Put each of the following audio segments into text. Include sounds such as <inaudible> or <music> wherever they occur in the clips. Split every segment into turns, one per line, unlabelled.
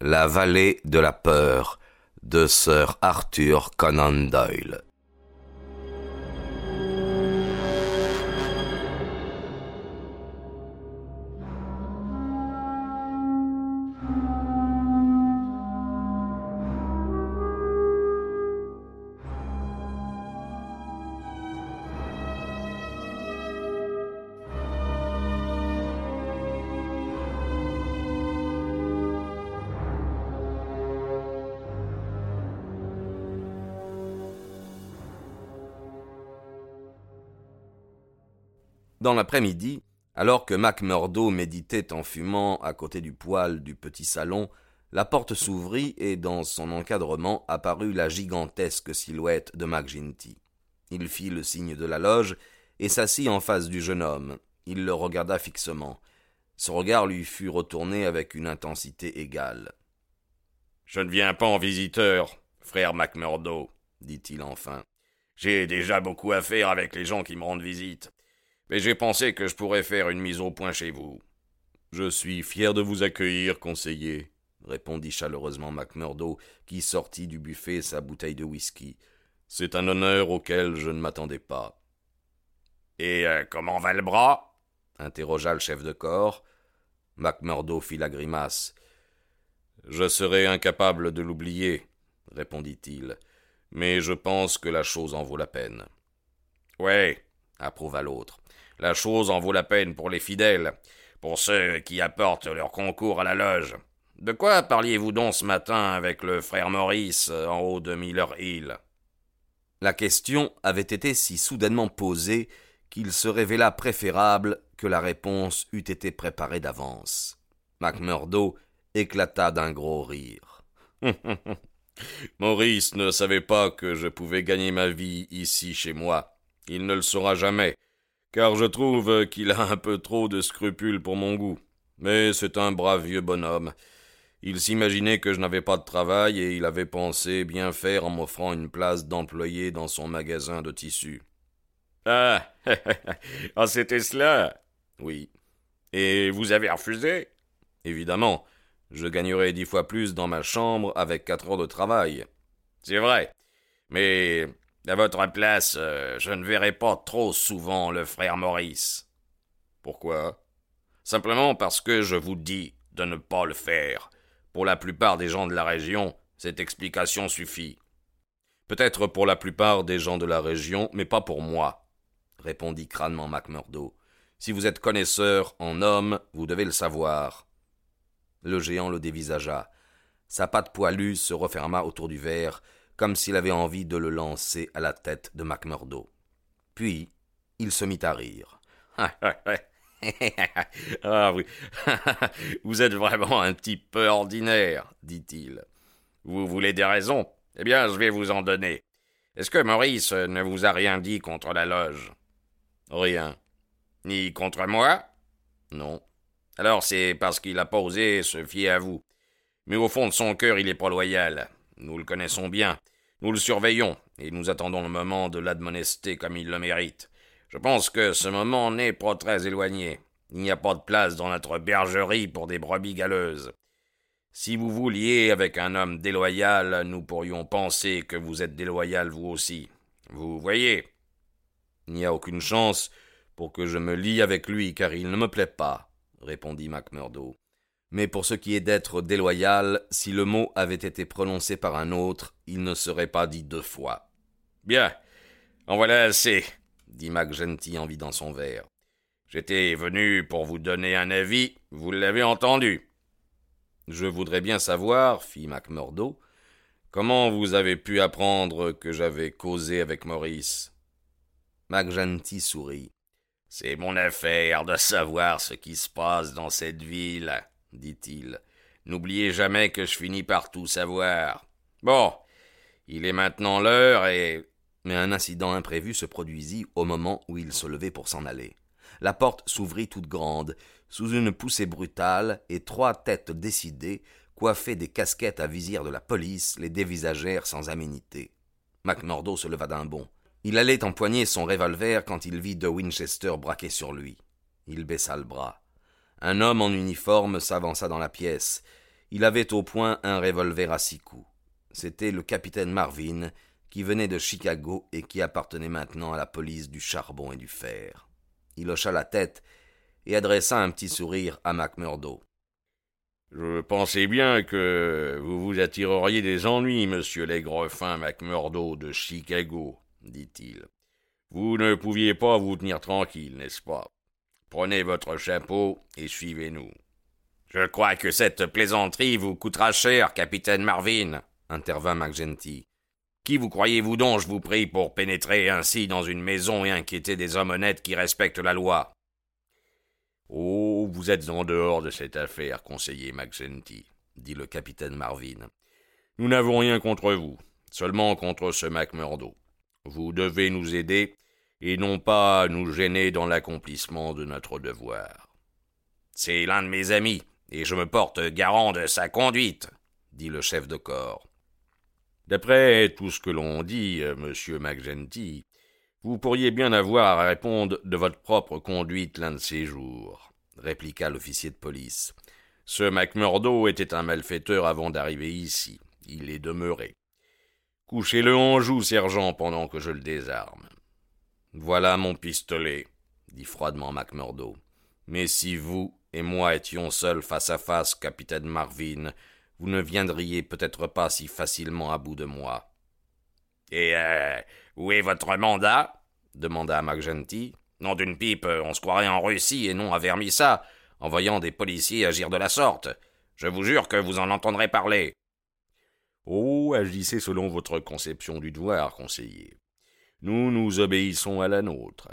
La vallée de la peur de Sir Arthur Conan Doyle. Dans l'après-midi, alors que Macmurdo méditait en fumant à côté du poêle du petit salon, la porte s'ouvrit et dans son encadrement apparut la gigantesque silhouette de MacGinty. Il fit le signe de la loge et s'assit en face du jeune homme. Il le regarda fixement. Son regard lui fut retourné avec une intensité égale.
Je ne viens pas en visiteur, frère Macmurdo, dit-il enfin. J'ai déjà beaucoup à faire avec les gens qui me rendent visite mais j'ai pensé que je pourrais faire une mise au point chez vous.
Je suis fier de vous accueillir, conseiller, répondit chaleureusement Macmurdo, qui sortit du buffet sa bouteille de whisky. C'est un honneur auquel je ne m'attendais pas.
Et euh, comment va le bras?
interrogea le chef de corps. Macmurdo fit la grimace. Je serais incapable de l'oublier, répondit-il, mais je pense que la chose en vaut la peine.
Ouais, approuva l'autre. La chose en vaut la peine pour les fidèles, pour ceux qui apportent leur concours à la loge. De quoi parliez-vous donc ce matin avec le frère Maurice euh, en haut de Miller Hill?
La question avait été si soudainement posée qu'il se révéla préférable que la réponse eût été préparée d'avance. Macmurdo éclata d'un gros rire. <laughs> Maurice ne savait pas que je pouvais gagner ma vie ici chez moi. Il ne le saura jamais car je trouve qu'il a un peu trop de scrupules pour mon goût. Mais c'est un brave vieux bonhomme. Il s'imaginait que je n'avais pas de travail et il avait pensé bien faire en m'offrant une place d'employé dans son magasin de tissus.
Ah, <laughs> ah c'était cela?
Oui.
Et vous avez refusé?
Évidemment. Je gagnerais dix fois plus dans ma chambre avec quatre heures de travail.
C'est vrai. Mais à votre place, euh, je ne verrai pas trop souvent le frère Maurice.
Pourquoi?
Simplement parce que je vous dis de ne pas le faire. Pour la plupart des gens de la région, cette explication suffit.
Peut-être pour la plupart des gens de la région, mais pas pour moi, répondit crânement Macmurdo. Si vous êtes connaisseur en homme, vous devez le savoir. Le géant le dévisagea. Sa patte poilue se referma autour du verre, comme s'il avait envie de le lancer à la tête de Macmurdo. Puis il se mit à rire. <laughs>
ah oui, <laughs> vous êtes vraiment un type peu ordinaire, dit-il. Vous voulez des raisons? Eh bien, je vais vous en donner. Est-ce que Maurice ne vous a rien dit contre la loge?
Rien.
Ni contre moi?
Non.
Alors c'est parce qu'il n'a pas osé se fier à vous. Mais au fond de son cœur, il n'est pas loyal. Nous le connaissons bien. Nous le surveillons, et nous attendons le moment de l'admonester comme il le mérite. Je pense que ce moment n'est pas très éloigné. Il n'y a pas de place dans notre bergerie pour des brebis galeuses. Si vous vouliez avec un homme déloyal, nous pourrions penser que vous êtes déloyal vous aussi. Vous voyez?
Il n'y a aucune chance pour que je me lie avec lui, car il ne me plaît pas, répondit Macmurdo. Mais pour ce qui est d'être déloyal, si le mot avait été prononcé par un autre, il ne serait pas dit deux fois.
Bien, en voilà assez, dit Mac Gentil en vidant son verre. J'étais venu pour vous donner un avis, vous l'avez entendu.
Je voudrais bien savoir, fit Macmurdo, comment vous avez pu apprendre que j'avais causé avec Maurice.
Mac Gentil sourit. C'est mon affaire de savoir ce qui se passe dans cette ville dit-il. N'oubliez jamais que je finis par tout savoir. Bon, il est maintenant l'heure et.
Mais un incident imprévu se produisit au moment où il se levait pour s'en aller. La porte s'ouvrit toute grande, sous une poussée brutale, et trois têtes décidées, coiffées des casquettes à visière de la police, les dévisagèrent sans aménité. Macmurdo se leva d'un bond. Il allait empoigner son revolver quand il vit de Winchester braqué sur lui. Il baissa le bras. Un homme en uniforme s'avança dans la pièce. Il avait au point un revolver à six coups. C'était le capitaine Marvin, qui venait de Chicago et qui appartenait maintenant à la police du charbon et du fer. Il hocha la tête et adressa un petit sourire à MacMurdo.
Je pensais bien que vous vous attireriez des ennuis, monsieur l'aigrefin MacMurdo de Chicago, dit-il. Vous ne pouviez pas vous tenir tranquille, n'est-ce pas? Prenez votre chapeau et suivez-nous. Je crois que cette plaisanterie vous coûtera cher, capitaine Marvin, intervint McGenty. Qui vous croyez-vous donc, je vous prie, pour pénétrer ainsi dans une maison et inquiéter des hommes honnêtes qui respectent la loi? Oh, vous êtes en dehors de cette affaire, conseiller McGenty, dit le capitaine Marvin. Nous n'avons rien contre vous, seulement contre ce MacMurdo. Vous devez nous aider et non pas nous gêner dans l'accomplissement de notre devoir. C'est l'un de mes amis, et je me porte garant de sa conduite, dit le chef de corps. D'après tout ce que l'on dit, euh, monsieur McGenty, vous pourriez bien avoir à répondre de votre propre conduite l'un de ces jours, répliqua l'officier de police. Ce MacMurdo était un malfaiteur avant d'arriver ici. Il est demeuré. Couchez-le en joue, sergent, pendant que je le désarme. Voilà mon pistolet, dit froidement MacMurdo. Mais si vous et moi étions seuls face à face, capitaine Marvin, vous ne viendriez peut-être pas si facilement à bout de moi. Et euh, où est votre mandat? demanda McGenty. Nom d'une pipe, on se croirait en Russie et non à Vermissa, en voyant des policiers agir de la sorte. Je vous jure que vous en entendrez parler. Oh, agissez selon votre conception du devoir, conseiller. Nous nous obéissons à la nôtre.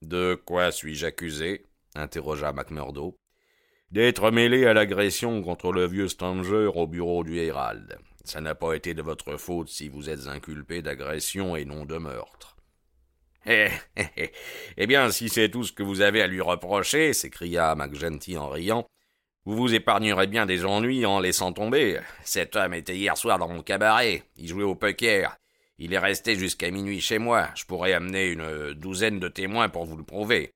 De quoi suis-je accusé? interrogea McMurdo d'être mêlé à l'agression contre le vieux Stanger au bureau du Herald. Ça n'a pas été de votre faute si vous êtes inculpé d'agression et non de meurtre. Eh, eh, eh, eh bien, si c'est tout ce que vous avez à lui reprocher, s'écria McGenty en riant, vous vous épargnerez bien des ennuis en laissant tomber. Cet homme était hier soir dans mon cabaret. Il jouait au poker. Il est resté jusqu'à minuit chez moi. Je pourrais amener une douzaine de témoins pour vous le prouver.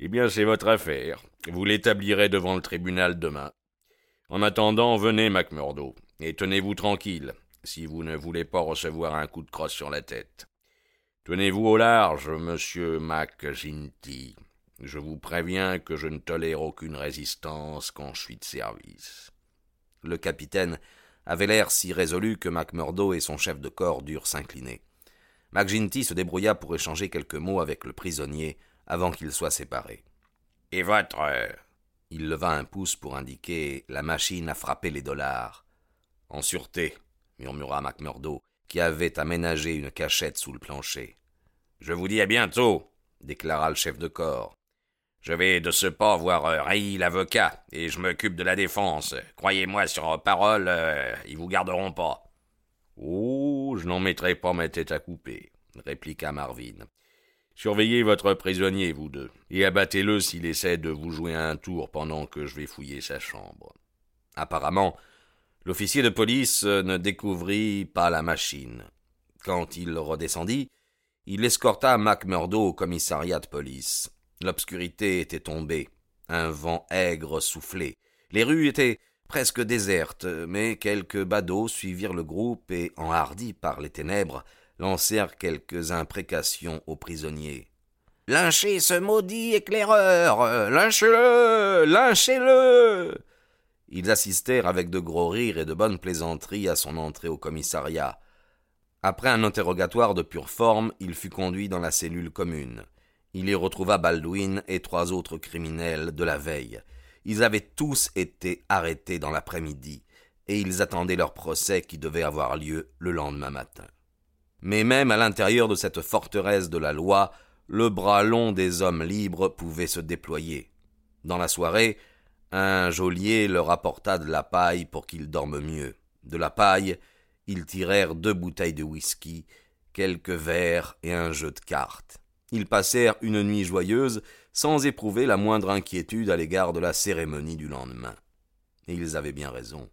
Eh bien, c'est votre affaire. Vous l'établirez devant le tribunal demain. En attendant, venez, MacMurdo, et tenez-vous tranquille, si vous ne voulez pas recevoir un coup de crosse sur la tête. Tenez-vous au large, monsieur MacGinty. Je vous préviens que je ne tolère aucune résistance quand je suis de service.
Le capitaine avait l'air si résolu que MacMurdo et son chef de corps durent s'incliner. MacGinty se débrouilla pour échanger quelques mots avec le prisonnier avant qu'ils soient séparés.
Et votre.
Il leva un pouce pour indiquer la machine à frapper les dollars. En sûreté, murmura MacMurdo, qui avait aménagé une cachette sous le plancher.
Je vous dis à bientôt, déclara le chef de corps. Je vais de ce pas voir euh, l'avocat, et je m'occupe de la défense. Croyez-moi sur parole, euh, ils vous garderont pas.
Oh, je n'en mettrai pas ma tête à couper, répliqua Marvin. Surveillez votre prisonnier, vous deux, et abattez-le s'il essaie de vous jouer un tour pendant que je vais fouiller sa chambre. Apparemment, l'officier de police ne découvrit pas la machine. Quand il redescendit, il escorta MacMurdo au commissariat de police. L'obscurité était tombée, un vent aigre soufflait. Les rues étaient presque désertes, mais quelques badauds suivirent le groupe et, enhardis par les ténèbres, lancèrent quelques imprécations aux prisonniers.
Lynchez ce maudit éclaireur. Lynchez-le. Lynchez-le.
Ils assistèrent avec de gros rires et de bonnes plaisanteries à son entrée au commissariat. Après un interrogatoire de pure forme, il fut conduit dans la cellule commune. Il y retrouva Baldwin et trois autres criminels de la veille. Ils avaient tous été arrêtés dans l'après-midi, et ils attendaient leur procès qui devait avoir lieu le lendemain matin. Mais même à l'intérieur de cette forteresse de la loi, le bras long des hommes libres pouvait se déployer. Dans la soirée, un geôlier leur apporta de la paille pour qu'ils dorment mieux. De la paille, ils tirèrent deux bouteilles de whisky, quelques verres et un jeu de cartes. Ils passèrent une nuit joyeuse sans éprouver la moindre inquiétude à l'égard de la cérémonie du lendemain. Et ils avaient bien raison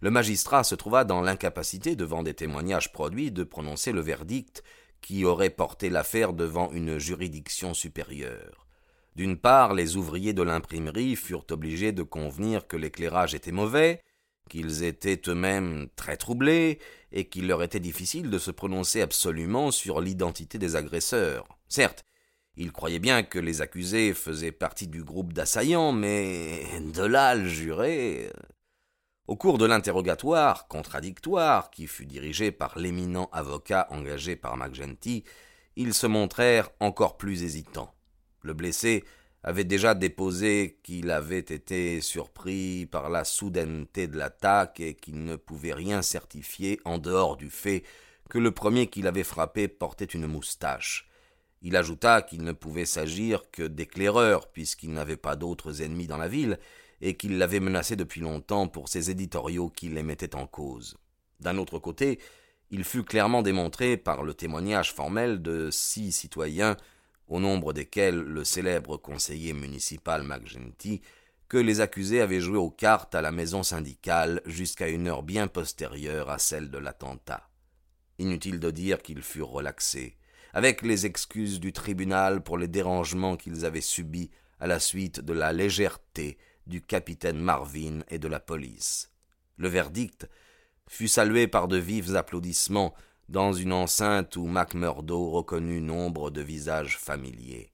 le magistrat se trouva dans l'incapacité, devant des témoignages produits, de prononcer le verdict qui aurait porté l'affaire devant une juridiction supérieure. D'une part, les ouvriers de l'imprimerie furent obligés de convenir que l'éclairage était mauvais, qu'ils étaient eux-mêmes très troublés, et qu'il leur était difficile de se prononcer absolument sur l'identité des agresseurs. Certes, ils croyaient bien que les accusés faisaient partie du groupe d'assaillants, mais de là le jurer. Au cours de l'interrogatoire contradictoire, qui fut dirigé par l'éminent avocat engagé par McGenty, ils se montrèrent encore plus hésitants. Le blessé avait déjà déposé qu'il avait été surpris par la soudaineté de l'attaque et qu'il ne pouvait rien certifier en dehors du fait que le premier qui l'avait frappé portait une moustache. Il ajouta qu'il ne pouvait s'agir que d'éclaireurs, puisqu'il n'avait pas d'autres ennemis dans la ville, et qu'il l'avait menacé depuis longtemps pour ses éditoriaux qui les mettaient en cause. D'un autre côté, il fut clairement démontré par le témoignage formel de six citoyens au nombre desquels le célèbre conseiller municipal McGenty, que les accusés avaient joué aux cartes à la maison syndicale jusqu'à une heure bien postérieure à celle de l'attentat. Inutile de dire qu'ils furent relaxés, avec les excuses du tribunal pour les dérangements qu'ils avaient subis à la suite de la légèreté du capitaine Marvin et de la police. Le verdict fut salué par de vifs applaudissements dans une enceinte où Macmurdo reconnut nombre de visages familiers.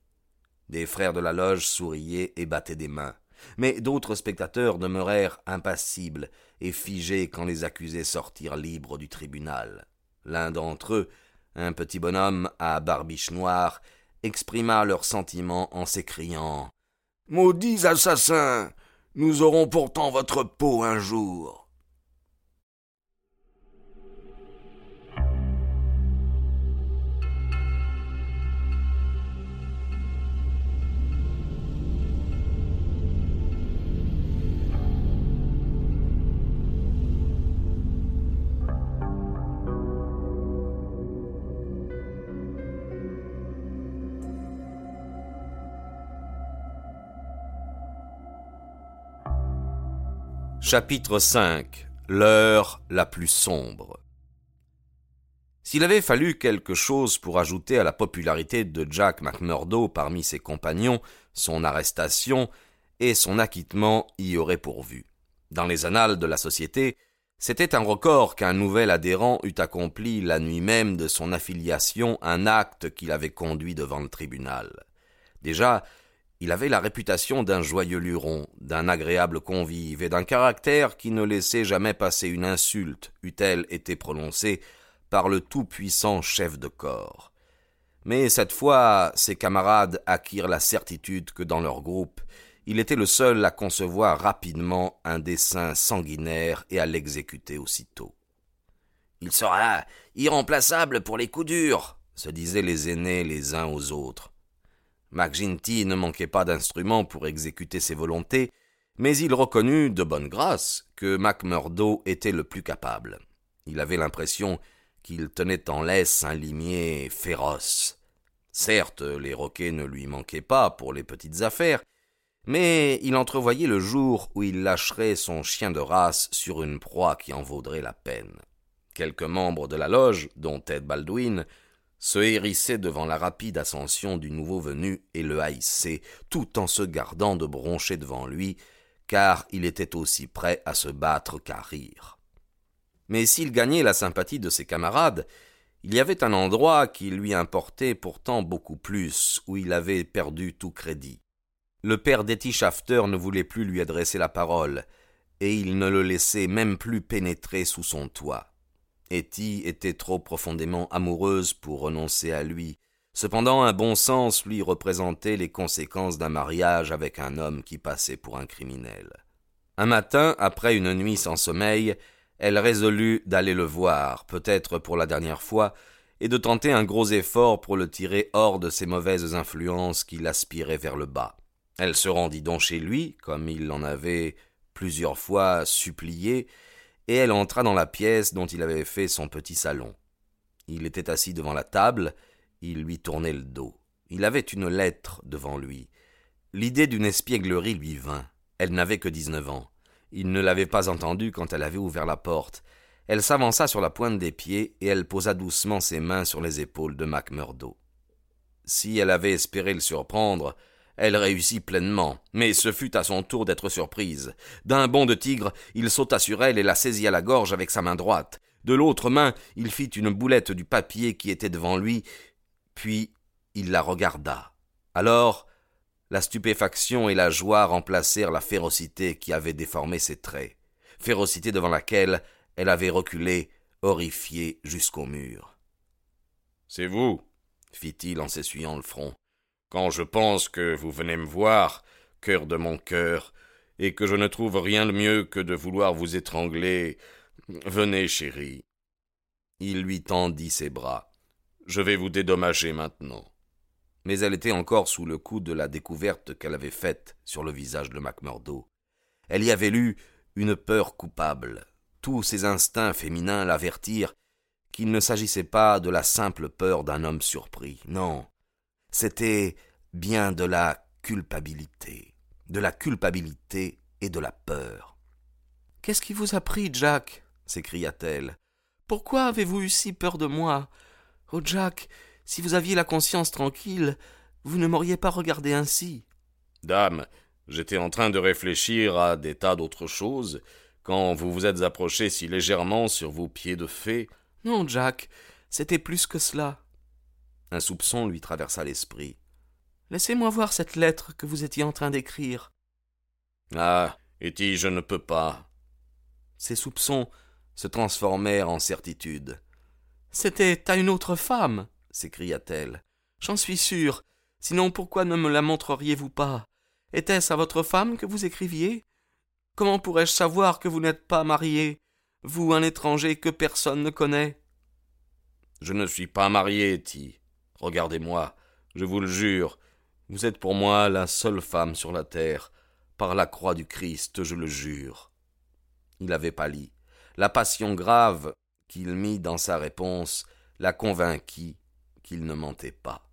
Des frères de la loge souriaient et battaient des mains, mais d'autres spectateurs demeurèrent impassibles et figés quand les accusés sortirent libres du tribunal. L'un d'entre eux, un petit bonhomme à barbiche noire, exprima leurs sentiments en s'écriant Maudits assassins Nous aurons pourtant votre peau un jour. Chapitre 5 L'heure la plus sombre S'il avait fallu quelque chose pour ajouter à la popularité de Jack McMurdo parmi ses compagnons, son arrestation et son acquittement y aurait pourvu. Dans les annales de la société, c'était un record qu'un nouvel adhérent eût accompli la nuit même de son affiliation un acte qu'il avait conduit devant le tribunal. Déjà, il avait la réputation d'un joyeux luron, d'un agréable convive et d'un caractère qui ne laissait jamais passer une insulte, eût-elle été prononcée par le tout-puissant chef de corps. Mais cette fois, ses camarades acquirent la certitude que dans leur groupe, il était le seul à concevoir rapidement un dessein sanguinaire et à l'exécuter aussitôt.
Il sera irremplaçable pour les coups durs,
se disaient les aînés les uns aux autres. McGinty ne manquait pas d'instruments pour exécuter ses volontés, mais il reconnut de bonne grâce que McMurdo était le plus capable. Il avait l'impression qu'il tenait en laisse un limier féroce. Certes, les roquets ne lui manquaient pas pour les petites affaires, mais il entrevoyait le jour où il lâcherait son chien de race sur une proie qui en vaudrait la peine. Quelques membres de la loge, dont Ted Baldwin, se hérissait devant la rapide ascension du nouveau venu et le haïssait, tout en se gardant de broncher devant lui, car il était aussi prêt à se battre qu'à rire. Mais s'il gagnait la sympathie de ses camarades, il y avait un endroit qui lui importait pourtant beaucoup plus, où il avait perdu tout crédit. Le père d'Etty ne voulait plus lui adresser la parole, et il ne le laissait même plus pénétrer sous son toit. Etty était trop profondément amoureuse pour renoncer à lui. Cependant, un bon sens lui représentait les conséquences d'un mariage avec un homme qui passait pour un criminel. Un matin, après une nuit sans sommeil, elle résolut d'aller le voir, peut-être pour la dernière fois, et de tenter un gros effort pour le tirer hors de ces mauvaises influences qui l'aspiraient vers le bas. Elle se rendit donc chez lui, comme il l'en avait plusieurs fois supplié, et elle entra dans la pièce dont il avait fait son petit salon. Il était assis devant la table, il lui tournait le dos. Il avait une lettre devant lui. L'idée d'une espièglerie lui vint. Elle n'avait que dix-neuf ans. Il ne l'avait pas entendue quand elle avait ouvert la porte. Elle s'avança sur la pointe des pieds et elle posa doucement ses mains sur les épaules de Macmurdo. Si elle avait espéré le surprendre, elle réussit pleinement, mais ce fut à son tour d'être surprise. D'un bond de tigre, il sauta sur elle et la saisit à la gorge avec sa main droite. De l'autre main, il fit une boulette du papier qui était devant lui, puis il la regarda. Alors, la stupéfaction et la joie remplacèrent la férocité qui avait déformé ses traits, férocité devant laquelle elle avait reculé, horrifiée jusqu'au mur.
C'est vous, fit-il en s'essuyant le front. Quand je pense que vous venez me voir, cœur de mon cœur, et que je ne trouve rien de mieux que de vouloir vous étrangler, venez, chérie.
Il lui tendit ses bras.
Je vais vous dédommager maintenant.
Mais elle était encore sous le coup de la découverte qu'elle avait faite sur le visage de Macmurdo. Elle y avait lu une peur coupable. Tous ses instincts féminins l'avertirent qu'il ne s'agissait pas de la simple peur d'un homme surpris. Non, c'était bien de la culpabilité, de la culpabilité et de la peur. Qu'est-ce qui vous a pris, Jack? s'écria-t-elle. Pourquoi avez-vous eu si peur de moi? Oh, Jack, si vous aviez la conscience tranquille, vous ne m'auriez pas regardé ainsi.
Dame, j'étais en train de réfléchir à des tas d'autres choses, quand vous vous êtes approché si légèrement sur vos pieds de fée.
Non, Jack, c'était plus que cela. Un soupçon lui traversa l'esprit. Laissez-moi voir cette lettre que vous étiez en train d'écrire.
Ah, Etty, je ne peux pas.
Ses soupçons se transformèrent en certitude. C'était à une autre femme, s'écria-t-elle. J'en suis sûre. Sinon pourquoi ne me la montreriez-vous pas? Était-ce à votre femme que vous écriviez? Comment pourrais-je savoir que vous n'êtes pas marié, vous un étranger que personne ne connaît
Je ne suis pas marié, Etty. Regardez-moi, je vous le jure, vous êtes pour moi la seule femme sur la terre. Par la croix du Christ, je le jure.
Il avait pâli. La passion grave qu'il mit dans sa réponse la convainquit qu'il ne mentait pas.